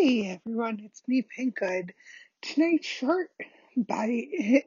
Hey everyone, it's me, Pinkhood. Tonight's short bite,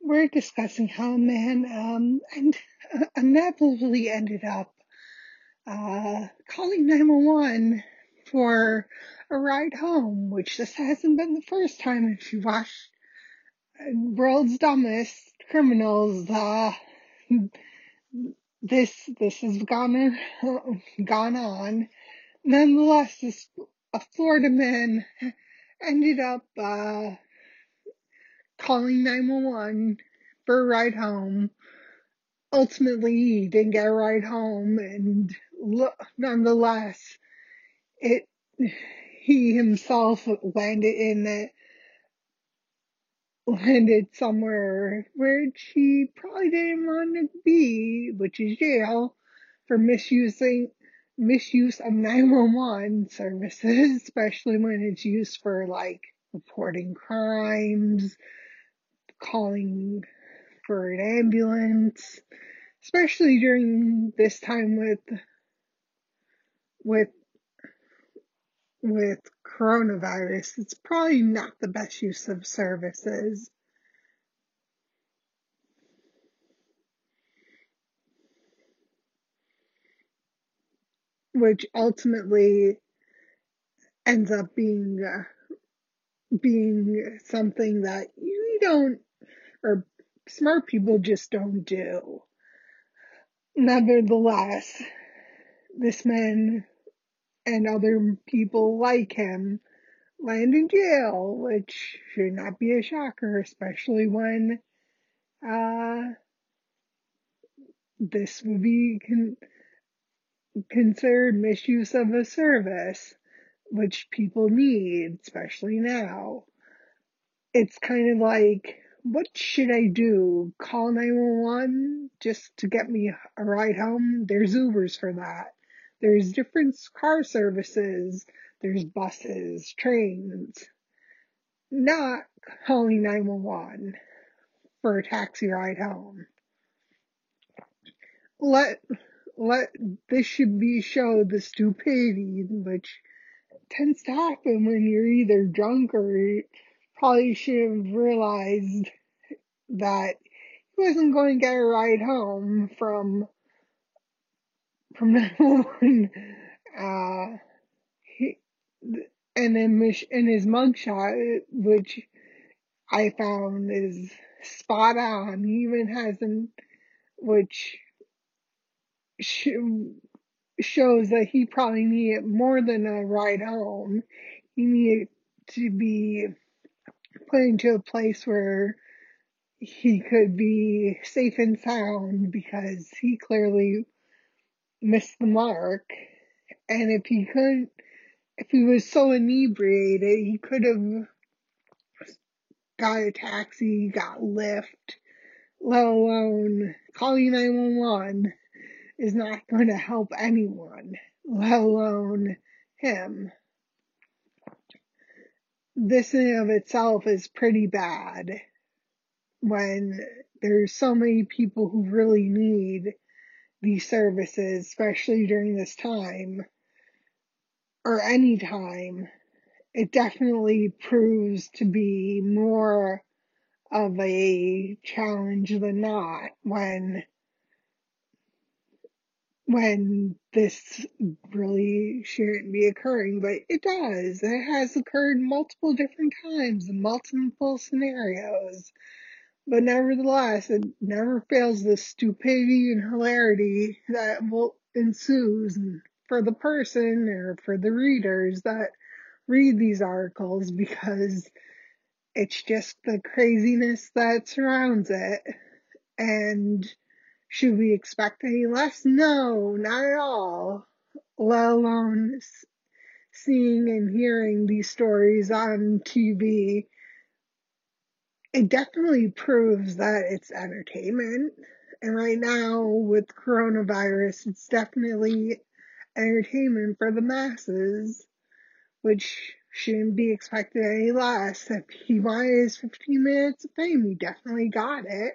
we're discussing how a man um, and uh, inevitably ended up uh, calling 911 for a ride home, which this hasn't been the first time if you watch World's Dumbest Criminals. Uh, this this has gone gone on. Nonetheless, this a Florida man ended up uh, calling 911 for a ride home. Ultimately, he didn't get a ride home, and nonetheless, it he himself landed in it landed somewhere which he probably didn't want to be, which is jail for misusing misuse of 911 services, especially when it's used for like reporting crimes, calling for an ambulance, especially during this time with with with coronavirus, it's probably not the best use of services. Which ultimately ends up being uh, being something that you don't or smart people just don't do. Nevertheless, this man and other people like him land in jail, which should not be a shocker, especially when uh, this would be con- considered misuse of a service, which people need, especially now. It's kind of like, what should I do? Call 911 just to get me a ride home? There's Ubers for that. There's different car services. There's buses, trains. Not calling 911 for a taxi ride home. Let, let, this should be show the stupidity which tends to happen when you're either drunk or you probably should have realized that he wasn't going to get a ride home from from now on, uh, he, and then in his mugshot, which I found is spot on. He even has him, which shows that he probably needed more than a ride home. He needed to be put into a place where he could be safe and sound because he clearly missed the mark. And if he couldn't, if he was so inebriated, he could have got a taxi, got Lyft, let alone calling 911 is not going to help anyone, let alone him. This in of itself is pretty bad when there's so many people who really need these services, especially during this time or any time, it definitely proves to be more of a challenge than not when when this really shouldn't be occurring, but it does. It has occurred multiple different times in multiple scenarios. But nevertheless, it never fails the stupidity and hilarity that will ensues for the person or for the readers that read these articles because it's just the craziness that surrounds it. And should we expect any less? No, not at all. Let alone seeing and hearing these stories on TV, it definitely proves that it's entertainment. And right now, with coronavirus, it's definitely entertainment for the masses, which shouldn't be expected any less. If he wanted his 15 minutes of fame, he definitely got it.